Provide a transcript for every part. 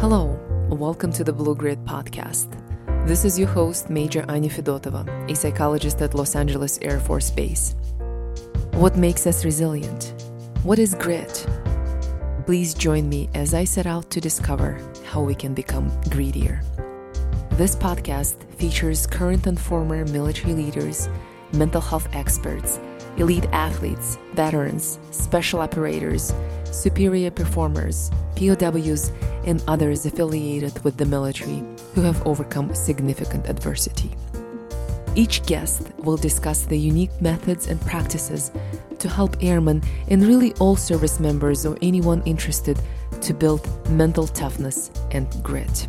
Hello, welcome to the Blue Grit podcast. This is your host, Major Anya Fedotova, a psychologist at Los Angeles Air Force Base. What makes us resilient? What is grit? Please join me as I set out to discover how we can become greedier. This podcast features current and former military leaders, mental health experts, elite athletes, veterans, special operators, superior performers, POWs, and others affiliated with the military who have overcome significant adversity. Each guest will discuss the unique methods and practices to help airmen and really all service members or anyone interested to build mental toughness and grit.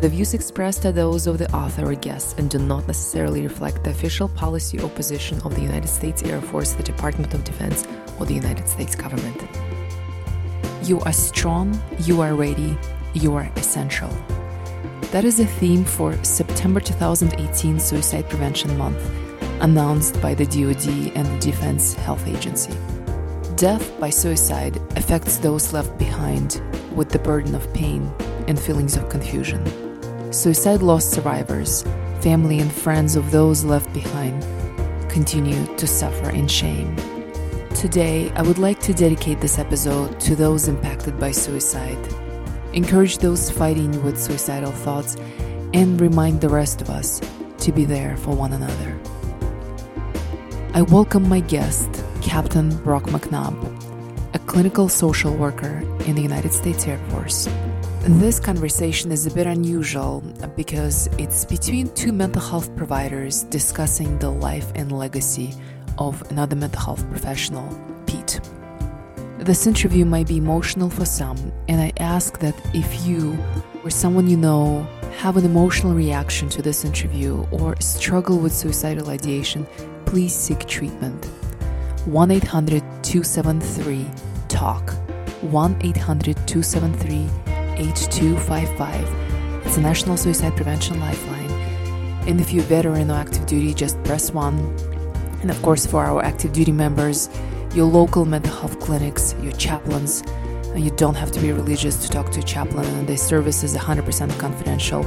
The views expressed are those of the author or guest and do not necessarily reflect the official policy or position of the United States Air Force, the Department of Defense, or the United States government. You are strong, you are ready, you are essential. That is a theme for September 2018 Suicide Prevention Month, announced by the DoD and the Defense Health Agency. Death by suicide affects those left behind with the burden of pain and feelings of confusion. Suicide loss survivors, family, and friends of those left behind continue to suffer in shame. Today, I would like to dedicate this episode to those impacted by suicide, encourage those fighting with suicidal thoughts, and remind the rest of us to be there for one another. I welcome my guest, Captain Brock McNabb, a clinical social worker in the United States Air Force. This conversation is a bit unusual because it's between two mental health providers discussing the life and legacy of another mental health professional, Pete. This interview might be emotional for some, and I ask that if you or someone you know have an emotional reaction to this interview or struggle with suicidal ideation, please seek treatment. 1 800 273 TALK. 1 800 273 8255. It's a National Suicide Prevention Lifeline. And if you're a veteran or active duty, just press 1 and of course, for our active duty members, your local mental health clinics, your chaplains, and you don't have to be religious to talk to a chaplain, and the service is 100% confidential.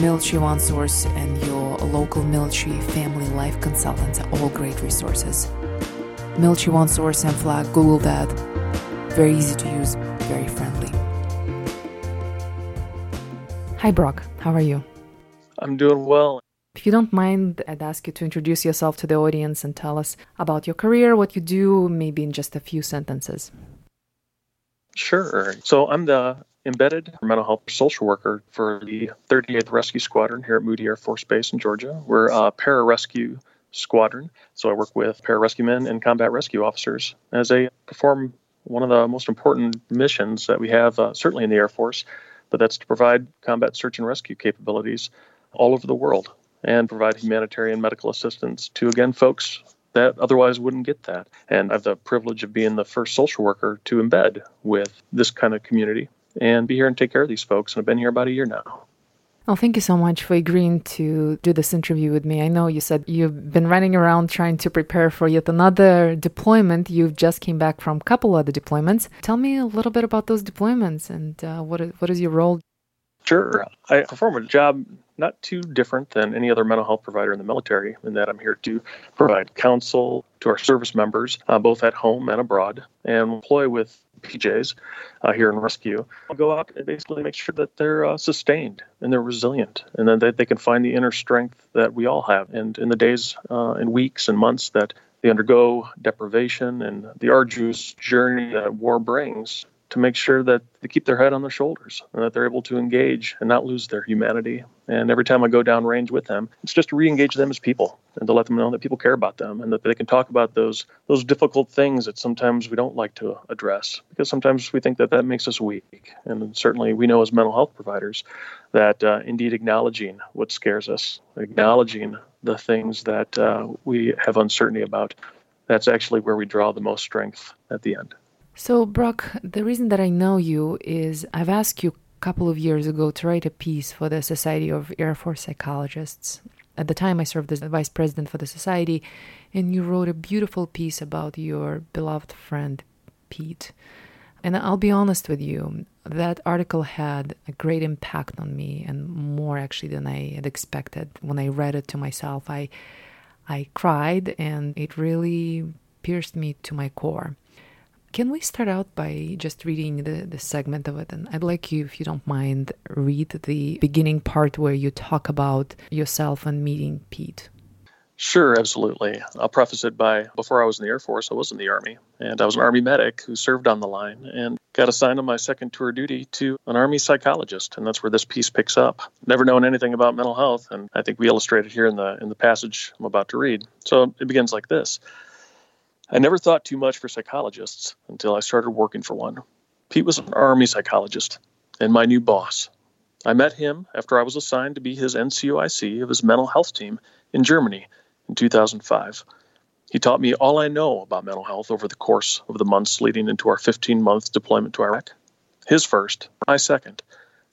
Military One Source and your local military family life consultants are all great resources. Military One Source and Flag, Google that. Very easy to use, very friendly. Hi, Brock. How are you? I'm doing well. If you don't mind, I'd ask you to introduce yourself to the audience and tell us about your career, what you do, maybe in just a few sentences. Sure. So I'm the embedded mental health social worker for the 38th Rescue Squadron here at Moody Air Force Base in Georgia. We're a pararescue squadron, so I work with pararescue men and combat rescue officers as they perform one of the most important missions that we have, uh, certainly in the Air Force, but that's to provide combat search and rescue capabilities all over the world and provide humanitarian medical assistance to, again, folks that otherwise wouldn't get that. And I have the privilege of being the first social worker to embed with this kind of community and be here and take care of these folks. And I've been here about a year now. Well, thank you so much for agreeing to do this interview with me. I know you said you've been running around trying to prepare for yet another deployment. You've just came back from a couple other deployments. Tell me a little bit about those deployments and uh, what is, what is your role? Sure. I perform a job not too different than any other mental health provider in the military in that I'm here to provide counsel to our service members, uh, both at home and abroad, and employ with PJs uh, here in rescue. I'll go out and basically make sure that they're uh, sustained and they're resilient and that they can find the inner strength that we all have. And in the days uh, and weeks and months that they undergo deprivation and the arduous journey that war brings, to make sure that they keep their head on their shoulders and that they're able to engage and not lose their humanity. And every time I go down range with them, it's just to re-engage them as people and to let them know that people care about them and that they can talk about those those difficult things that sometimes we don't like to address because sometimes we think that that makes us weak. And certainly we know as mental health providers that uh, indeed acknowledging what scares us, acknowledging the things that uh, we have uncertainty about, that's actually where we draw the most strength at the end. So, Brock, the reason that I know you is I've asked you a couple of years ago to write a piece for the Society of Air Force Psychologists. At the time, I served as the vice president for the society, and you wrote a beautiful piece about your beloved friend, Pete. And I'll be honest with you, that article had a great impact on me and more actually than I had expected. When I read it to myself, I I cried and it really pierced me to my core. Can we start out by just reading the, the segment of it? And I'd like you, if you don't mind, read the beginning part where you talk about yourself and meeting Pete. Sure, absolutely. I'll preface it by before I was in the Air Force, I was in the Army, and I was an Army medic who served on the line and got assigned on my second tour duty to an Army psychologist, and that's where this piece picks up. Never known anything about mental health, and I think we illustrate it here in the in the passage I'm about to read. So it begins like this. I never thought too much for psychologists until I started working for one. Pete was an Army psychologist and my new boss. I met him after I was assigned to be his NCOIC of his mental health team in Germany in 2005. He taught me all I know about mental health over the course of the months leading into our 15 month deployment to Iraq. His first, my second.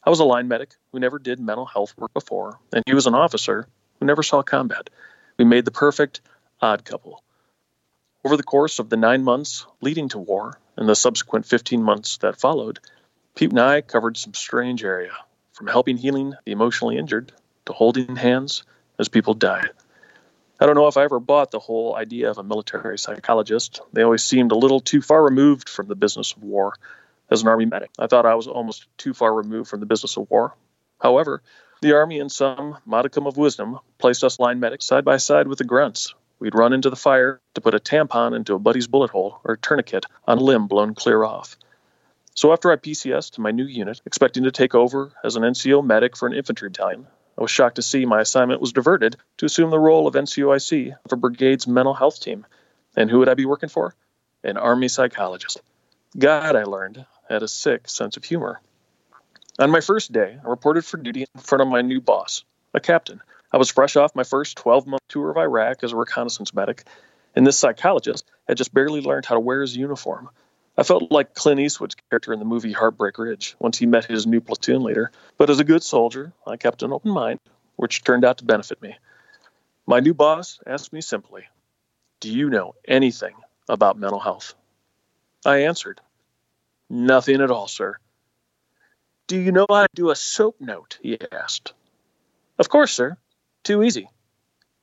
I was a line medic who never did mental health work before, and he was an officer who never saw combat. We made the perfect odd couple. Over the course of the nine months leading to war and the subsequent 15 months that followed, Pete and I covered some strange area, from helping healing the emotionally injured to holding hands as people died. I don't know if I ever bought the whole idea of a military psychologist. They always seemed a little too far removed from the business of war. As an Army medic, I thought I was almost too far removed from the business of war. However, the Army, in some modicum of wisdom, placed us line medics side by side with the grunts We'd run into the fire to put a tampon into a buddy's bullet hole or a tourniquet on a limb blown clear off. So after I PCS to my new unit, expecting to take over as an NCO medic for an infantry battalion, I was shocked to see my assignment was diverted to assume the role of NCOIC of a brigade's mental health team. And who would I be working for? An Army psychologist. God, I learned, had a sick sense of humor. On my first day, I reported for duty in front of my new boss, a captain, I was fresh off my first 12 month tour of Iraq as a reconnaissance medic, and this psychologist had just barely learned how to wear his uniform. I felt like Clint Eastwood's character in the movie Heartbreak Ridge once he met his new platoon leader. But as a good soldier, I kept an open mind, which turned out to benefit me. My new boss asked me simply, Do you know anything about mental health? I answered, Nothing at all, sir. Do you know how to do a soap note? he asked. Of course, sir. Too easy.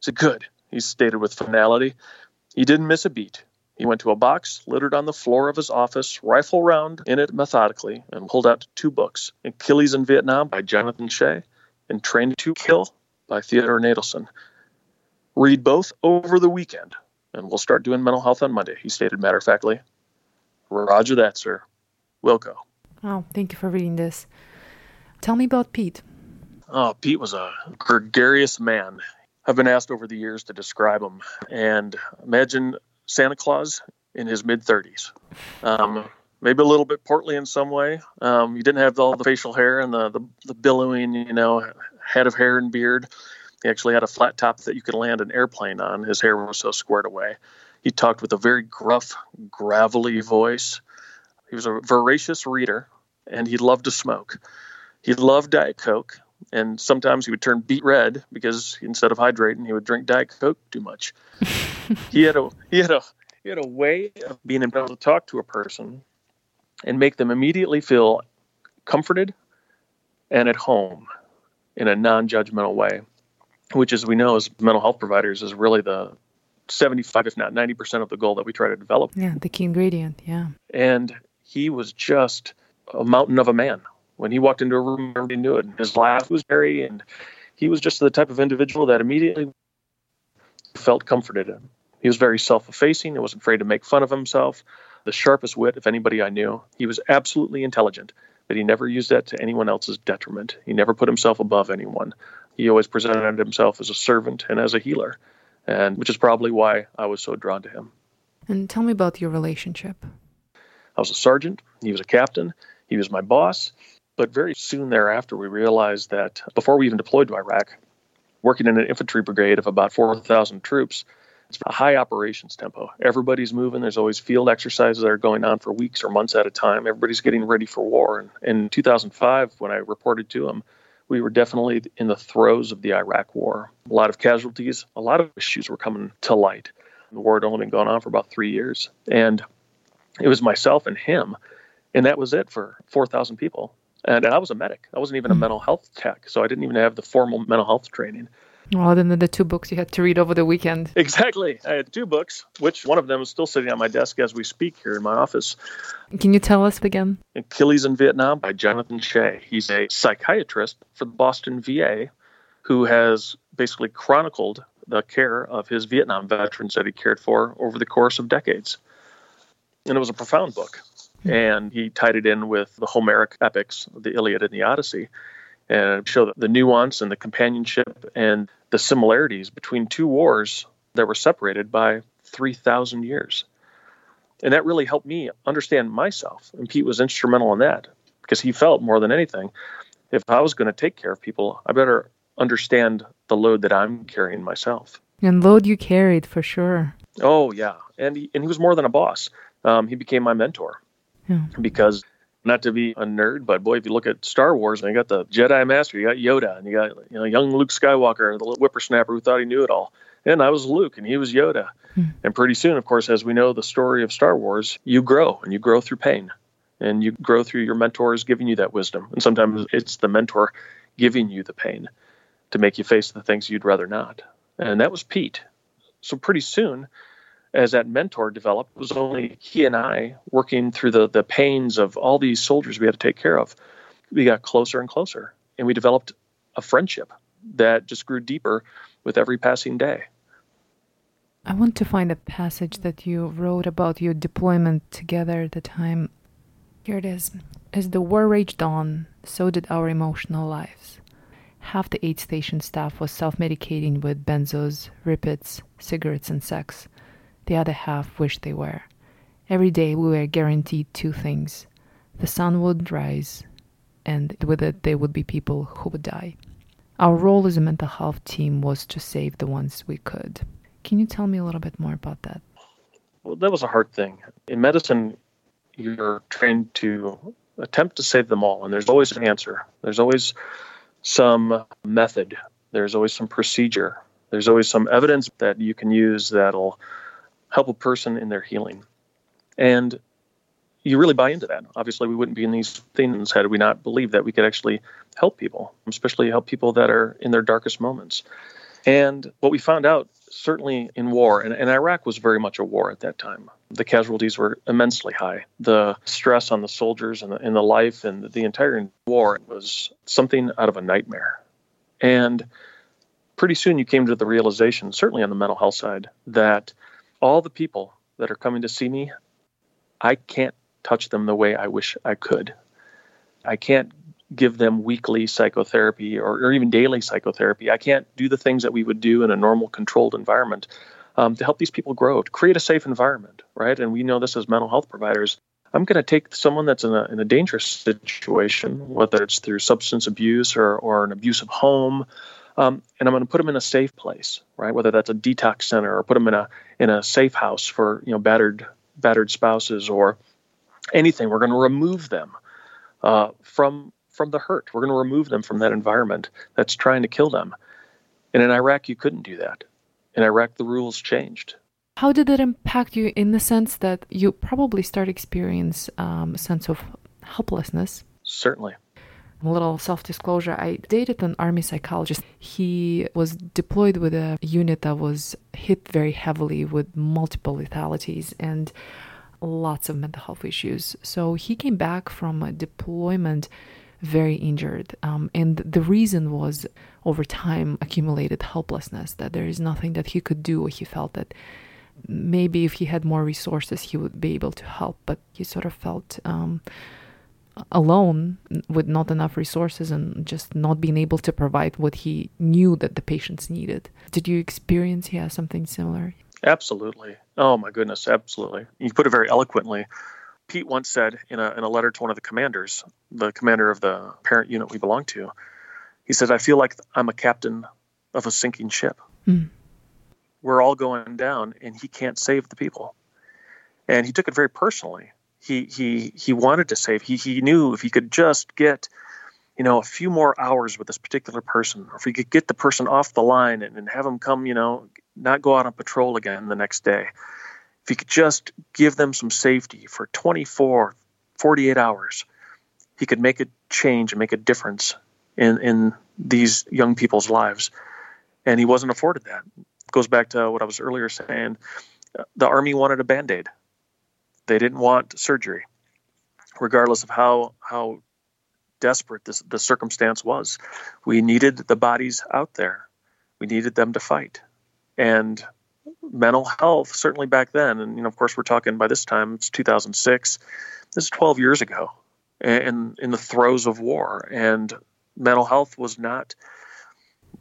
It good? He stated with finality. He didn't miss a beat. He went to a box littered on the floor of his office, rifle round in it methodically, and pulled out two books Achilles in Vietnam by Jonathan Shay and Trained to Kill by Theodore Nadelson. Read both over the weekend, and we'll start doing mental health on Monday, he stated matter of factly. Roger that, sir. We'll go. Oh, thank you for reading this. Tell me about Pete. Oh, Pete was a gregarious man. I've been asked over the years to describe him, and imagine Santa Claus in his mid 30s. Um, maybe a little bit portly in some way. Um, he didn't have all the facial hair and the, the, the billowing, you know, head of hair and beard. He actually had a flat top that you could land an airplane on. His hair was so squared away. He talked with a very gruff, gravelly voice. He was a voracious reader, and he loved to smoke. He loved Diet Coke, and sometimes he would turn beet red because instead of hydrating, he would drink Diet Coke too much. he had a he had a he had a way of being able to talk to a person and make them immediately feel comforted and at home in a non-judgmental way, which, as we know, as mental health providers, is really the 75, if not 90% of the goal that we try to develop. Yeah, the key ingredient. Yeah. And he was just a mountain of a man when he walked into a room, everybody knew it. And His laugh was very, and he was just the type of individual that immediately felt comforted in. He was very self-effacing. He wasn't afraid to make fun of himself. The sharpest wit of anybody I knew. He was absolutely intelligent, but he never used that to anyone else's detriment. He never put himself above anyone. He always presented himself as a servant and as a healer, and which is probably why I was so drawn to him. And tell me about your relationship. I was a sergeant. He was a captain. He was my boss. But very soon thereafter, we realized that before we even deployed to Iraq, working in an infantry brigade of about 4,000 troops, it's a high operations tempo. Everybody's moving. There's always field exercises that are going on for weeks or months at a time. Everybody's getting ready for war. And in 2005, when I reported to him, we were definitely in the throes of the Iraq war. A lot of casualties, a lot of issues were coming to light. The war had only been going on for about three years. And it was myself and him And that was it for 4,000 people. And I was a medic. I wasn't even a hmm. mental health tech, so I didn't even have the formal mental health training. Well, then the two books you had to read over the weekend. Exactly. I had two books, which one of them is still sitting on my desk as we speak here in my office. Can you tell us again? Achilles in Vietnam by Jonathan Shay. He's a psychiatrist for the Boston VA who has basically chronicled the care of his Vietnam veterans that he cared for over the course of decades. And it was a profound book. And he tied it in with the Homeric epics, the Iliad and the Odyssey, and showed the nuance and the companionship and the similarities between two wars that were separated by 3,000 years. And that really helped me understand myself. And Pete was instrumental in that because he felt more than anything if I was going to take care of people, I better understand the load that I'm carrying myself. And load you carried for sure. Oh yeah, and he, and he was more than a boss. Um, he became my mentor yeah. because not to be a nerd, but boy, if you look at Star Wars, and you got the Jedi Master, you got Yoda, and you got you know young Luke Skywalker, the little whippersnapper who thought he knew it all. And I was Luke, and he was Yoda. Hmm. And pretty soon, of course, as we know the story of Star Wars, you grow, and you grow through pain, and you grow through your mentors giving you that wisdom. And sometimes it's the mentor giving you the pain to make you face the things you'd rather not. And that was Pete. So pretty soon, as that mentor developed, it was only he and I working through the, the pains of all these soldiers we had to take care of. We got closer and closer, and we developed a friendship that just grew deeper with every passing day. I want to find a passage that you wrote about your deployment together at the time. Here it is. As the war raged on, so did our emotional lives. Half the aid station staff was self medicating with benzos, rippets, cigarettes, and sex. The other half wished they were. Every day we were guaranteed two things the sun would rise, and with it, there would be people who would die. Our role as a mental health team was to save the ones we could. Can you tell me a little bit more about that? Well, that was a hard thing. In medicine, you're trained to attempt to save them all, and there's always an answer. There's always some method, there's always some procedure, there's always some evidence that you can use that'll help a person in their healing. And you really buy into that. Obviously, we wouldn't be in these things had we not believed that we could actually help people, especially help people that are in their darkest moments. And what we found out, certainly in war, and, and Iraq was very much a war at that time. The casualties were immensely high. The stress on the soldiers and the, and the life and the entire war was something out of a nightmare. And pretty soon you came to the realization, certainly on the mental health side, that all the people that are coming to see me, I can't touch them the way I wish I could. I can't give them weekly psychotherapy or, or even daily psychotherapy. I can't do the things that we would do in a normal controlled environment um, to help these people grow, to create a safe environment, right? And we know this as mental health providers. I'm going to take someone that's in a, in a dangerous situation, whether it's through substance abuse or, or an abusive home, um, and I'm going to put them in a safe place, right? Whether that's a detox center or put them in a in a safe house for you know battered battered spouses or anything. We're going to remove them uh, from from the hurt. We're going to remove them from that environment that's trying to kill them. And in Iraq, you couldn't do that. In Iraq, the rules changed. How did it impact you in the sense that you probably start experience um, a sense of helplessness? Certainly little self disclosure I dated an army psychologist. He was deployed with a unit that was hit very heavily with multiple lethalities and lots of mental health issues. So he came back from a deployment very injured. Um, and the reason was over time accumulated helplessness, that there is nothing that he could do. He felt that maybe if he had more resources, he would be able to help, but he sort of felt. Um, alone with not enough resources and just not being able to provide what he knew that the patients needed. Did you experience yeah something similar? Absolutely. Oh my goodness, absolutely. You put it very eloquently. Pete once said in a in a letter to one of the commanders, the commander of the parent unit we belong to, he said, "I feel like I'm a captain of a sinking ship. Mm. We're all going down, and he can't save the people." And he took it very personally he he he wanted to save. He he knew if he could just get you know a few more hours with this particular person, or if he could get the person off the line and, and have them come, you know, not go out on patrol again the next day. If he could just give them some safety for 24, 48 hours, he could make a change and make a difference in, in these young people's lives. And he wasn't afforded that. Goes back to what I was earlier saying. The Army wanted a band aid, they didn't want surgery, regardless of how, how desperate this, the circumstance was. We needed the bodies out there, we needed them to fight. And mental health, certainly back then, and you know, of course, we're talking by this time, it's 2006. This is 12 years ago, and in the throes of war, and mental health was not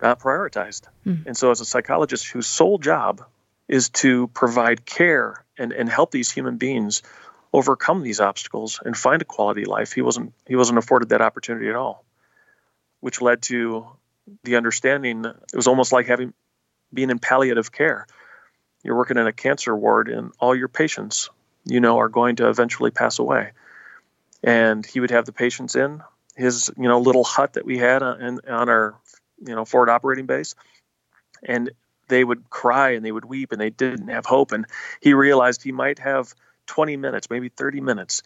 not prioritized. Mm. And so, as a psychologist whose sole job is to provide care and, and help these human beings overcome these obstacles and find a quality life, he wasn't he wasn't afforded that opportunity at all, which led to the understanding. It was almost like having being in palliative care. You're working in a cancer ward and all your patients you know are going to eventually pass away. And he would have the patients in his you know little hut that we had on, on our you know forward operating base. And they would cry and they would weep and they didn't have hope and he realized he might have 20 minutes maybe 30 minutes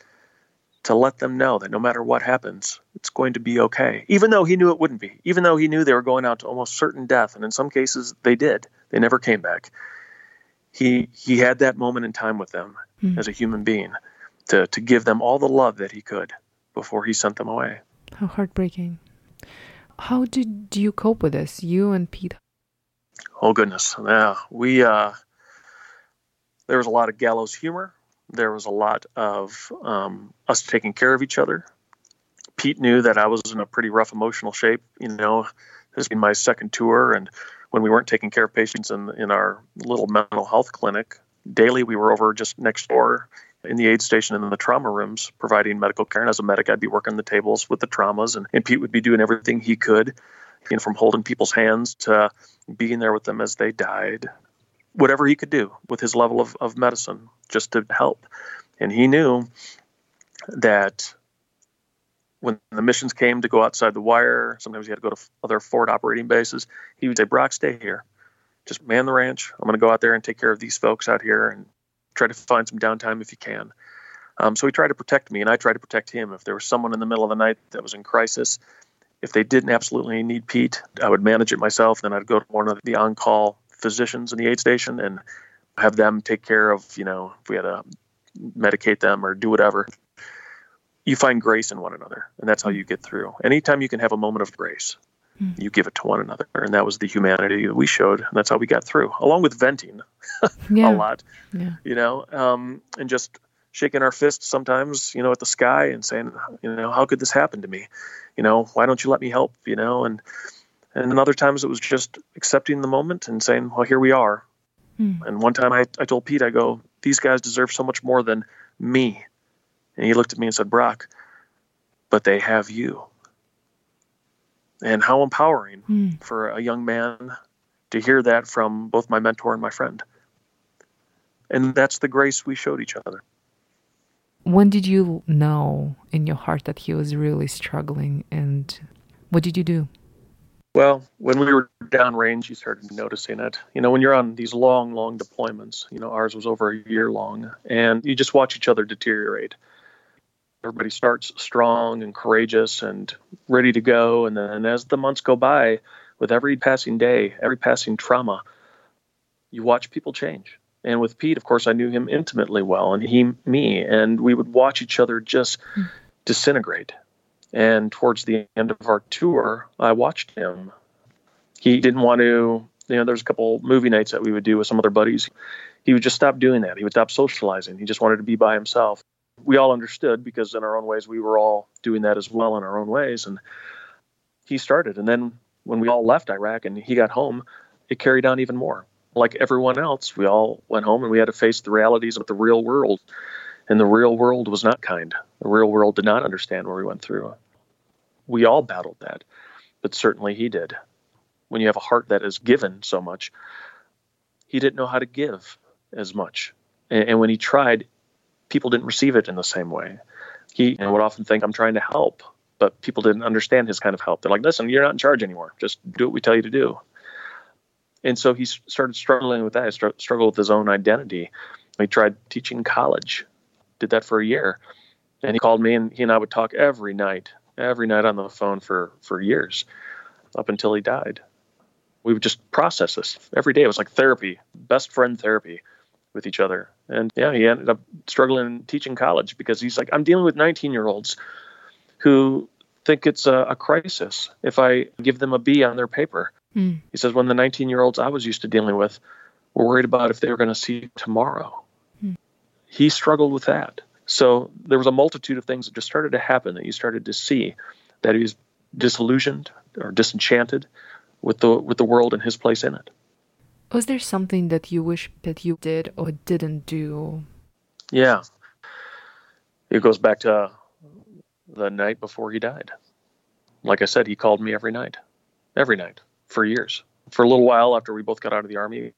to let them know that no matter what happens it's going to be okay even though he knew it wouldn't be even though he knew they were going out to almost certain death and in some cases they did they never came back he he had that moment in time with them mm. as a human being to to give them all the love that he could before he sent them away. How heartbreaking. How did you cope with this, you and Pete? Oh goodness, yeah, we uh, there was a lot of gallows humor. There was a lot of um, us taking care of each other. Pete knew that I was in a pretty rough emotional shape. You know, this been my second tour, and when we weren't taking care of patients in in our little mental health clinic daily, we were over just next door in the aid station and in the trauma rooms providing medical care. And as a medic, I'd be working the tables with the traumas, and, and Pete would be doing everything he could, you know, from holding people's hands to being there with them as they died, whatever he could do with his level of, of medicine just to help. And he knew that when the missions came to go outside the wire, sometimes he had to go to other forward operating bases. He would say, Brock, stay here. Just man the ranch. I'm going to go out there and take care of these folks out here and try to find some downtime if you can. Um, so he tried to protect me, and I tried to protect him. If there was someone in the middle of the night that was in crisis, if they didn't absolutely need Pete, I would manage it myself. Then I'd go to one of the on call physicians in the aid station and have them take care of, you know, if we had to medicate them or do whatever you find grace in one another, and that's how you get through. Anytime you can have a moment of grace, mm. you give it to one another, and that was the humanity that we showed, and that's how we got through, along with venting yeah. a lot, yeah. you know, um, and just shaking our fists sometimes, you know, at the sky and saying, you know, how could this happen to me? You know, why don't you let me help? You know, and and other times it was just accepting the moment and saying, well, here we are. Mm. And one time I, I told Pete, I go, these guys deserve so much more than me and he looked at me and said, Brock, but they have you. And how empowering mm. for a young man to hear that from both my mentor and my friend. And that's the grace we showed each other. When did you know in your heart that he was really struggling and what did you do? Well, when we were downrange, you started noticing it. You know, when you're on these long, long deployments, you know, ours was over a year long, and you just watch each other deteriorate everybody starts strong and courageous and ready to go. And then as the months go by, with every passing day, every passing trauma, you watch people change. And with Pete, of course, I knew him intimately well, and he me, and we would watch each other just mm. disintegrate. And towards the end of our tour, I watched him. He didn't want to, you know, there's a couple movie nights that we would do with some other buddies. He would just stop doing that. He would stop socializing. He just wanted to be by himself we all understood because in our own ways we were all doing that as well in our own ways and he started and then when we all left iraq and he got home it carried on even more like everyone else we all went home and we had to face the realities of the real world and the real world was not kind the real world did not understand what we went through we all battled that but certainly he did when you have a heart that is given so much he didn't know how to give as much and, and when he tried people didn't receive it in the same way. He would often think, I'm trying to help, but people didn't understand his kind of help. They're like, listen, you're not in charge anymore. Just do what we tell you to do. And so he started struggling with that. He struggled with his own identity. He tried teaching college, did that for a year, And he called me, and he and I would talk every night, every night on the phone for, for years up until he died. We would just process this every day. It was like therapy, best friend therapy with each other. And yeah, he ended up struggling teaching college because he's like, I'm dealing with 19 year olds who think it's a, a, crisis if I give them a B on their paper. Mm. He says, when the 19 year olds I was used to dealing with were worried about if they were going to see tomorrow, mm. he struggled with that. So there was a multitude of things that just started to happen that you started to see that he was disillusioned or disenchanted with the with the world and his place in it. Was there something that you wish that you did or didn't do? Yeah. It goes back to the night before he died. Like I said, he called me every night, every night for years. For a little while after we both got out of the army,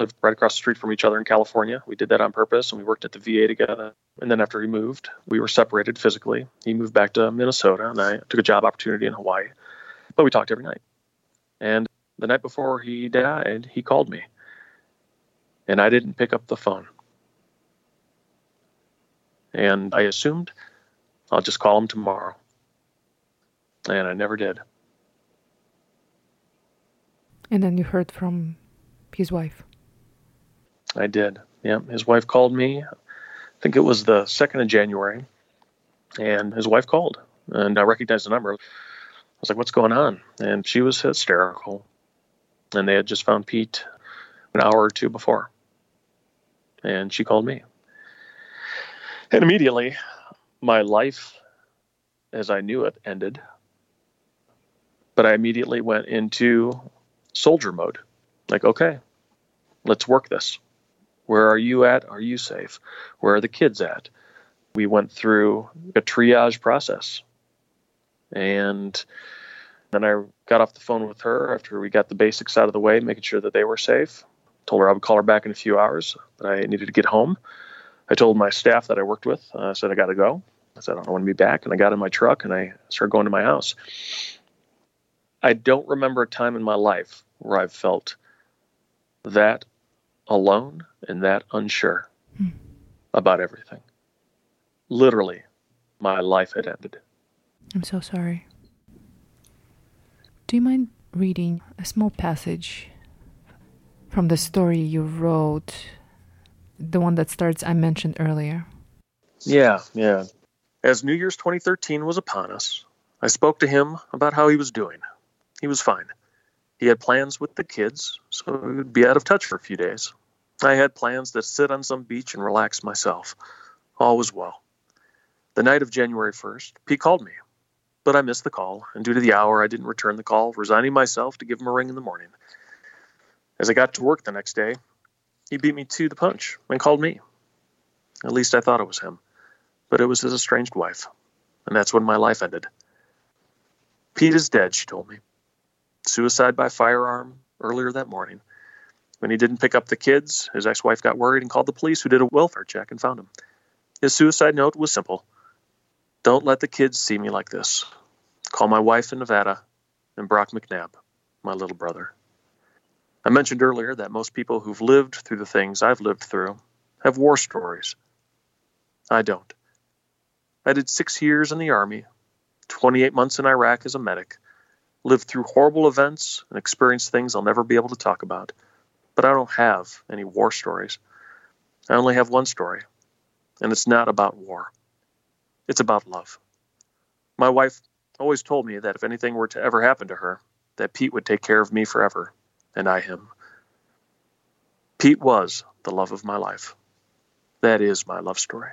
lived right across the street from each other in California. We did that on purpose, and we worked at the VA together. And then after he moved, we were separated physically. He moved back to Minnesota, and I took a job opportunity in Hawaii. But we talked every night. And the night before he died, he called me, and I didn't pick up the phone. And I assumed I'll just call him tomorrow. And I never did. And then you heard from his wife. I did. Yeah. His wife called me. I think it was the 2nd of January. And his wife called. And I recognized the number. I was like, what's going on? And she was hysterical. And they had just found Pete an hour or two before. And she called me. And immediately, my life as I knew it ended. But I immediately went into soldier mode. Like, okay, let's work this. Where are you at? Are you safe? Where are the kids at? We went through a triage process. And then I got off the phone with her after we got the basics out of the way, making sure that they were safe. Told her I would call her back in a few hours, but I needed to get home. I told my staff that I worked with, I uh, said, I got to go. I said, I don't want to be back. And I got in my truck and I started going to my house. I don't remember a time in my life where I've felt that alone and that unsure hmm. about everything. Literally, my life had ended. I'm so sorry. Do you mind reading a small passage from the story you wrote, the one that starts I mentioned earlier? Yeah, yeah. As New Year's 2013 was upon us, I spoke to him about how he was doing. He was fine. He had plans with the kids, so he would be out of touch for a few days. I had plans to sit on some beach and relax myself. All was well. The night of January 1st, Pete called me, but I missed the call, and due to the hour, I didn't return the call, resigning myself to give him a ring in the morning. As I got to work the next day, he beat me to the punch and called me. At least I thought it was him, but it was his estranged wife, and that's when my life ended. Pete is dead, she told me suicide by firearm earlier that morning. When he didn't pick up the kids, his ex wife got worried and called the police, who did a welfare check and found him. His suicide note was simple Don't let the kids see me like this. Call my wife in Nevada and Brock McNabb, my little brother. I mentioned earlier that most people who've lived through the things I've lived through have war stories. I don't. I did six years in the Army, 28 months in Iraq as a medic, lived through horrible events and experienced things I'll never be able to talk about. But I don't have any war stories. I only have one story, and it's not about war. It's about love. My wife always told me that if anything were to ever happen to her, that Pete would take care of me forever, and I him. Pete was the love of my life. That is my love story.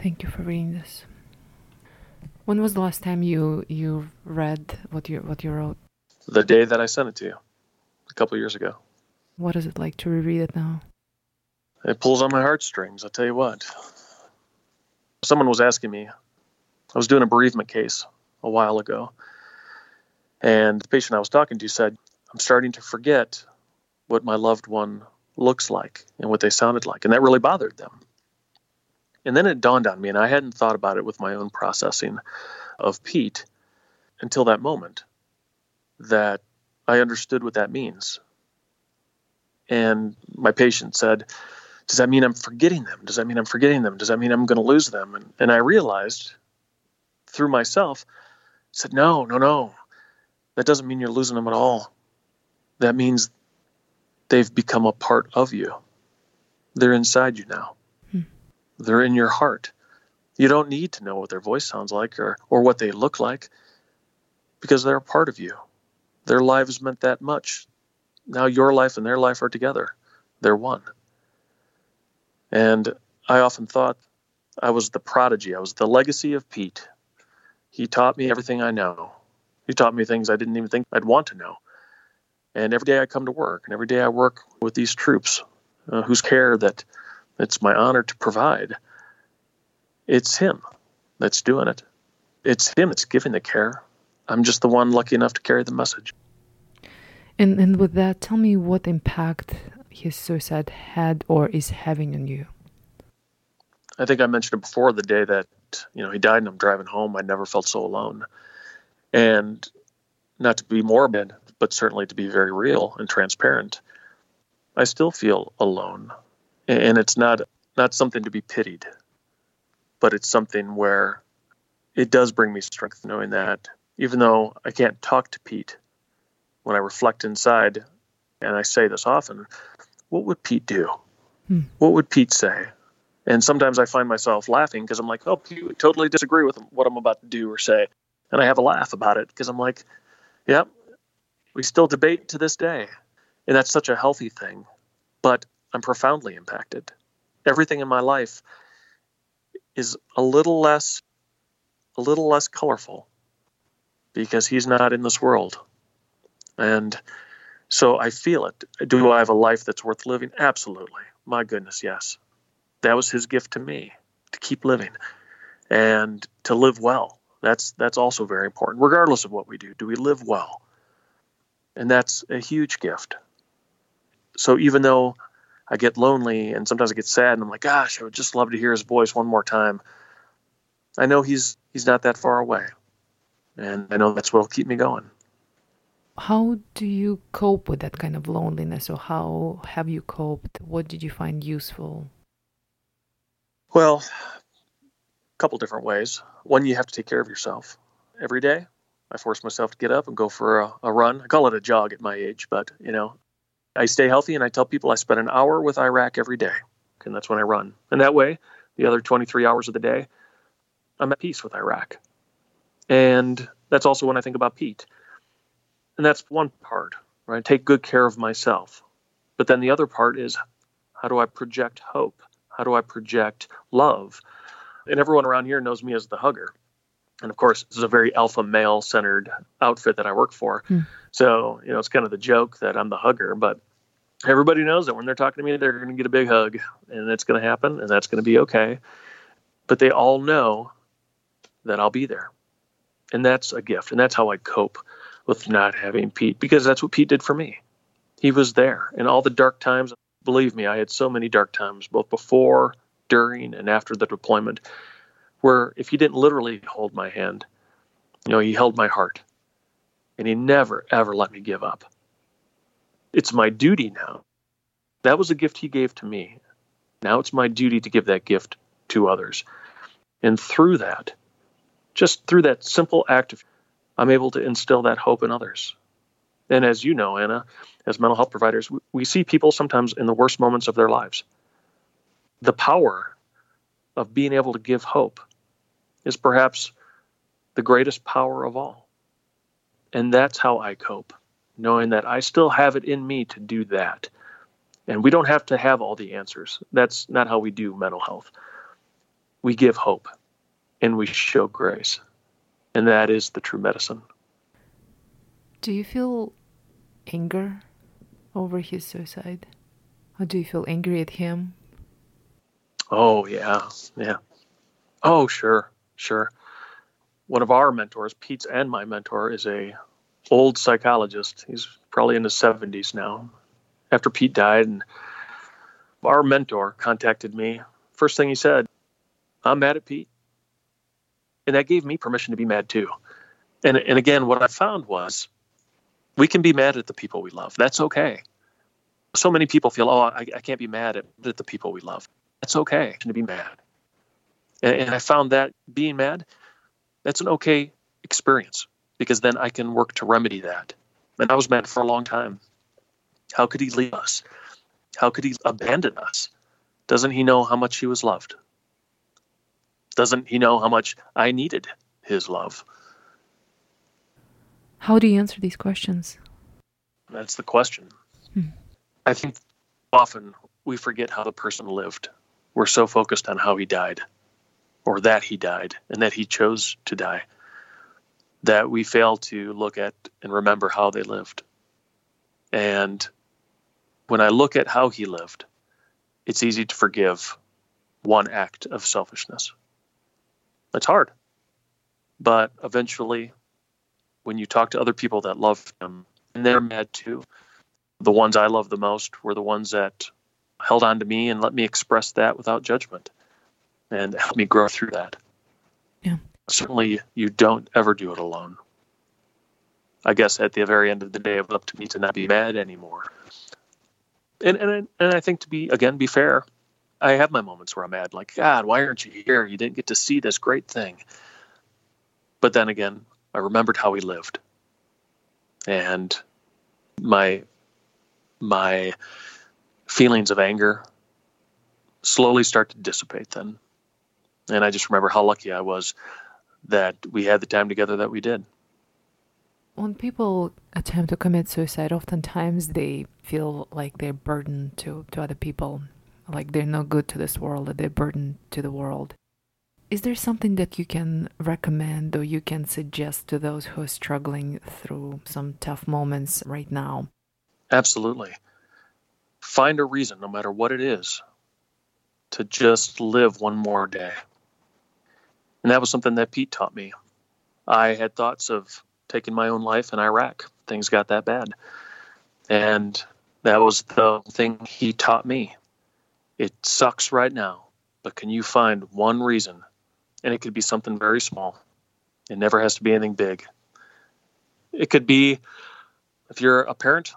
Thank you for reading this. When was the last time you you read what you what you wrote? The day that I sent it to you, a couple years ago. What is it like to reread it now? It pulls on my heartstrings. I tell you what. Someone was asking me. I was doing a bereavement case a while ago, and the patient I was talking to said, "I'm starting to forget what my loved one looks like and what they sounded like," and that really bothered them. And then it dawned on me, and I hadn't thought about it with my own processing of Pete until that moment, that I understood what that means. And my patient said, does that mean I'm forgetting them? Does that mean I'm forgetting them? Does that mean I'm going to lose them? And, and I realized through myself, said, no, no, no. That doesn't mean you're losing them at all. That means they've become a part of you. They're inside you now. They're in your heart. You don't need to know what their voice sounds like or, or what they look like because they're a part of you. Their lives meant that much. Now your life and their life are together. They're one. And I often thought I was the prodigy. I was the legacy of Pete. He taught me everything I know. He taught me things I didn't even think I'd want to know. And every day I come to work, and every day I work with these troops uh, whose care that it's my honor to provide. It's him that's doing it. It's him that's giving the care. I'm just the one lucky enough to carry the message. And and with that, tell me what impact his suicide had or is having on you. I think I mentioned it before the day that you know he died and I'm driving home. I never felt so alone, and not to be morbid, but certainly to be very real and transparent. I still feel alone, and it's not not something to be pitied, but it's something where it does bring me strength knowing that even though I can't talk to Pete, when I reflect inside, and I say this often, what would Pete do? Hmm. What would Pete say? And sometimes I find myself laughing because I'm like, oh, Pete would totally disagree with what I'm about to do or say. And I have a laugh about it because I'm like, yep, yeah, we still debate to this day. And that's such a healthy thing. But I'm profoundly impacted. Everything in my life is a little less a little less colorful because he's not in this world. And so I feel it. Do I have a life that's worth living? Absolutely. My goodness, yes. That was his gift to me to keep living and to live well. That's that's also very important. Regardless of what we do, do we live well? And that's a huge gift. So even though I get lonely and sometimes I get sad and I'm like, gosh, I would just love to hear his voice one more time. I know he's he's not that far away. And I know that's what'll keep me going. How do you cope with that kind of loneliness or how have you coped? What did you find useful? Well, a couple different ways. One, you have to take care of yourself every day. I force myself to get up and go for a, a run. I call it a jog at my age, but you know, I stay healthy and I tell people I spend an hour with Iraq every day, and that's when I run. And that way, the other 23 hours of the day, I'm at peace with Iraq. And that's also when I think about Pete. And that's one part, right? Take good care of myself. But then the other part is how do I project hope? How do I project love? And everyone around here knows me as the hugger and of course, this is a very alpha male centered outfit that I work for. Hmm. So, you know, it's kind of the joke that I'm the hugger, but everybody knows that when they're talking to me, they're going to get a big hug and it's going to happen and that's going to be okay. But they all know that I'll be there. And that's a gift. And that's how I cope with not having Pete because that's what Pete did for me. He was there in all the dark times. Believe me, I had so many dark times, both before, during, and after the deployment where if he didn't literally hold my hand, you know, he held my heart and he never, ever let me give up. It's my duty now. That was a gift he gave to me. Now it's my duty to give that gift to others. And through that, just through that simple act of, I'm able to instill that hope in others. And as you know, Anna, as mental health providers, we see people sometimes in the worst moments of their lives. The power of being able to give hope is perhaps the greatest power of all. And that's how I cope, knowing that I still have it in me to do that. And we don't have to have all the answers. That's not how we do mental health. We give hope and we show grace. And that is the true medicine. Do you feel anger over his suicide? Or do you feel angry at him? Oh, yeah. Yeah. Oh, sure. Sure. One of our mentors, Pete's and my mentor, is a old psychologist. He's probably in his 70s now. After Pete died, and our mentor contacted me. First thing he said, I'm mad at Pete. And that gave me permission to be mad too. And, and again, what I found was we can be mad at the people we love. That's okay. So many people feel, oh, I, I can't be mad at, at the people we love. That's okay to be mad. And, and I found that being mad, that's an okay experience because then I can work to remedy that. And I was mad for a long time. How could he leave us? How could he abandon us? Doesn't he know how much he was loved? Doesn't he know how much I needed his love? How do you answer these questions? That's the question. Hmm. I think often we forget how the person lived. We're so focused on how he died or that he died and that he chose to die that we fail to look at and remember how they lived. And when I look at how he lived, it's easy to forgive one act of selfishness. It's hard. But eventually, when you talk to other people that love him, and they're mad too, the ones I love the most were the ones that held on to me and let me express that without judgment and help me grow through that. Yeah. Certainly, you don't ever do it alone. I guess at the very end of the day, it was up to me to not be mad anymore. And and and I think to be again be fair, I have my moments where I'm mad, like God, why aren't you here? You didn't get to see this great thing. But then again, I remembered how he lived, and my my feelings of anger slowly start to dissipate then. And I just remember how lucky I was that we had the time together that we did. When people attempt to commit suicide, oftentimes they feel like they're burdened to, to other people, like they're no good to this world, that they're burdened to the world. Is there something that you can recommend or you can suggest to those who are struggling through some tough moments right now? Absolutely. Find a reason, no matter what it is, to just live one more day. And that was something that Pete taught me. I had thoughts of taking my own life in Iraq. Things got that bad. And that was the thing he taught me. It sucks right now, but can you find one reason? And it could be something very small. It never has to be anything big. It could be if you're a parent,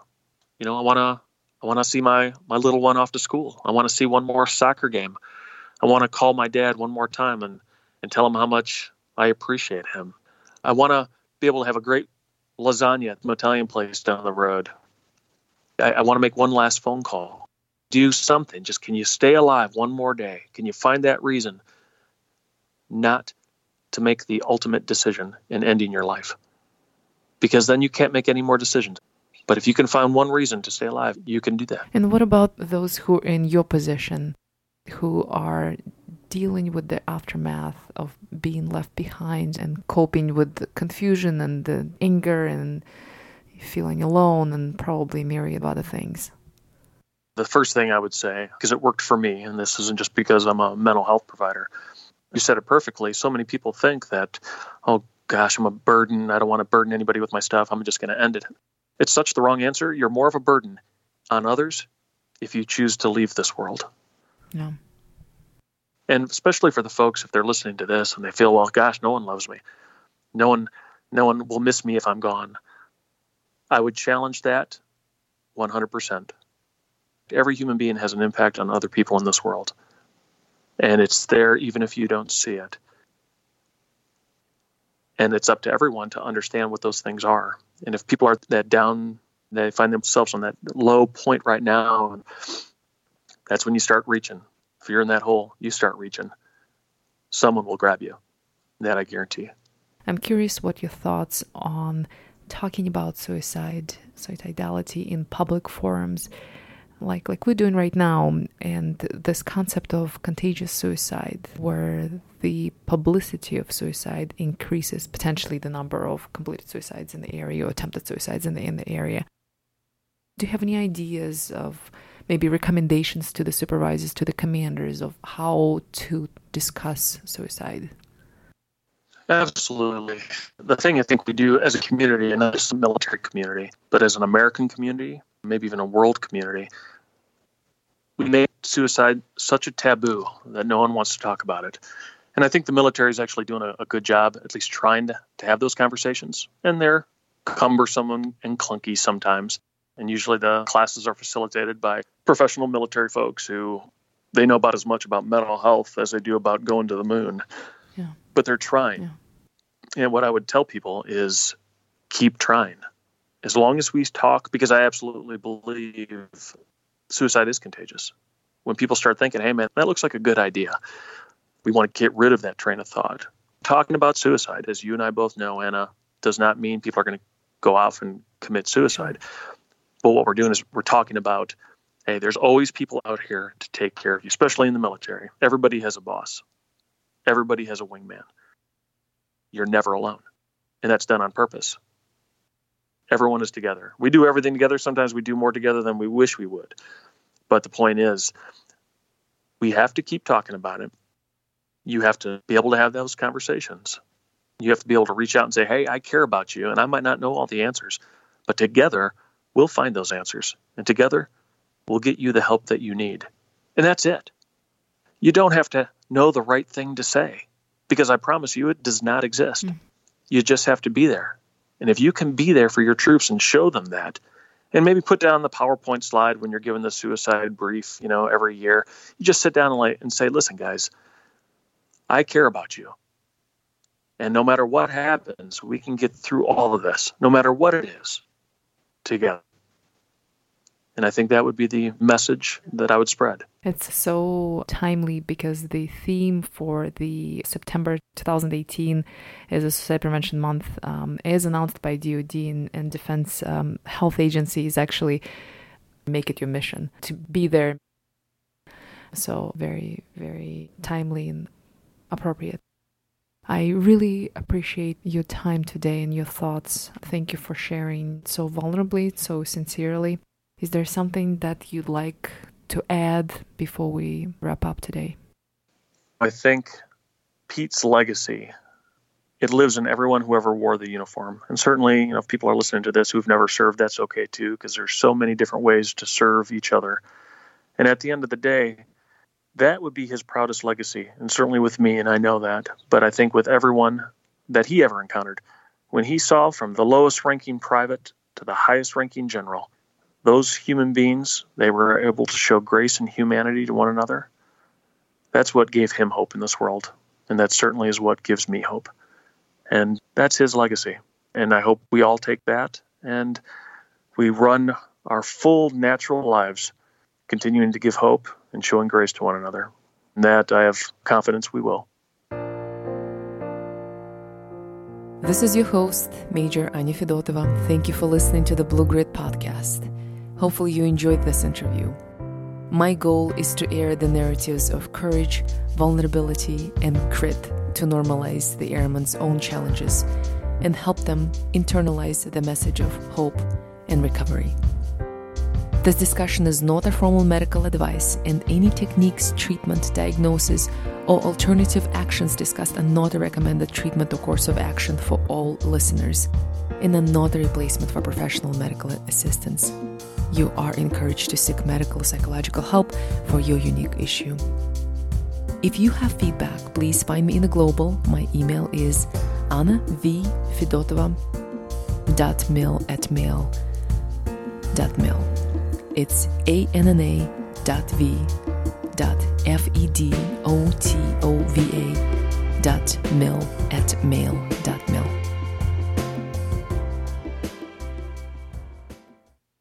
you know, I want to I want to see my my little one off to school. I want to see one more soccer game. I want to call my dad one more time and and tell him how much I appreciate him. I want to be able to have a great lasagna at the Italian place down the road. I, I want to make one last phone call. Do something. Just can you stay alive one more day? Can you find that reason not to make the ultimate decision in ending your life? Because then you can't make any more decisions. But if you can find one reason to stay alive, you can do that. And what about those who are in your position, who are dealing with the aftermath of being left behind and coping with the confusion and the anger and feeling alone and probably myriad other things? The first thing I would say, because it worked for me, and this isn't just because I'm a mental health provider, you said it perfectly. So many people think that, oh gosh, I'm a burden. I don't want to burden anybody with my stuff. I'm just going to end it. It's such the wrong answer. You're more of a burden on others if you choose to leave this world. Yeah. And especially for the folks if they're listening to this and they feel, well, gosh, no one loves me. No one no one will miss me if I'm gone. I would challenge that 100%. Every human being has an impact on other people in this world. And it's there even if you don't see it. And it's up to everyone to understand what those things are and if people are that down, they find themselves on that low point right now, that's when you start reaching. If you're in that hole, you start reaching. Someone will grab you. That I guarantee. I'm curious what your thoughts on talking about suicide, suicidality in public forums like like we're doing right now and this concept of contagious suicide where the publicity of suicide increases potentially the number of completed suicides in the area or attempted suicides in the in the area do you have any ideas of maybe recommendations to the supervisors to the commanders of how to discuss suicide Absolutely. The thing I think we do as a community, and not just a military community, but as an American community, maybe even a world community, we made suicide such a taboo that no one wants to talk about it. And I think the military is actually doing a, a good job, at least trying to, to have those conversations. And they're cumbersome and clunky sometimes. And usually the classes are facilitated by professional military folks who they know about as much about mental health as they do about going to the moon. Yeah. But they're trying. Yeah. And what I would tell people is keep trying. As long as we talk, because I absolutely believe suicide is contagious. When people start thinking, hey, man, that looks like a good idea, we want to get rid of that train of thought. Talking about suicide, as you and I both know, Anna, does not mean people are going to go off and commit suicide. But what we're doing is we're talking about hey, there's always people out here to take care of you, especially in the military. Everybody has a boss, everybody has a wingman. You're never alone. And that's done on purpose. Everyone is together. We do everything together. Sometimes we do more together than we wish we would. But the point is, we have to keep talking about it. You have to be able to have those conversations. You have to be able to reach out and say, hey, I care about you, and I might not know all the answers, but together we'll find those answers. And together we'll get you the help that you need. And that's it. You don't have to know the right thing to say because I promise you it does not exist. Mm. You just have to be there. And if you can be there for your troops and show them that, and maybe put down the PowerPoint slide when you're given the suicide brief, you know, every year, you just sit down and, and say, listen, guys, I care about you. And no matter what happens, we can get through all of this, no matter what it is, together. And I think that would be the message that I would spread. It's so timely because the theme for the September 2018 is a Suicide Prevention Month um, is announced by DoD and, and Defense um, Health Agencies actually make it your mission to be there. So very, very timely and appropriate. I really appreciate your time today and your thoughts. Thank you for sharing so vulnerably, so sincerely. Is there something that you'd like to add before we wrap up today? I think Pete's legacy it lives in everyone who ever wore the uniform. And certainly, you know, if people are listening to this who've never served, that's okay too, because there's so many different ways to serve each other. And at the end of the day, that would be his proudest legacy, and certainly with me, and I know that. But I think with everyone that he ever encountered, when he saw from the lowest ranking private to the highest ranking general, those human beings, they were able to show grace and humanity to one another. That's what gave him hope in this world. And that certainly is what gives me hope. And that's his legacy. And I hope we all take that and we run our full natural lives, continuing to give hope and showing grace to one another. And that I have confidence we will. This is your host, Major Anya Fedotova. Thank you for listening to the Blue Grit podcast. Hopefully, you enjoyed this interview. My goal is to air the narratives of courage, vulnerability, and grit to normalize the airman's own challenges and help them internalize the message of hope and recovery. This discussion is not a formal medical advice, and any techniques, treatment, diagnosis, or alternative actions discussed are not a recommended treatment or course of action for all listeners, and are not a replacement for professional medical assistance. You are encouraged to seek medical psychological help for your unique issue. If you have feedback, please find me in the global. My email is annavfedotova.mil at mail.mil. It's anna dot v dot f e d o t o v a dot mil at mail dot mil.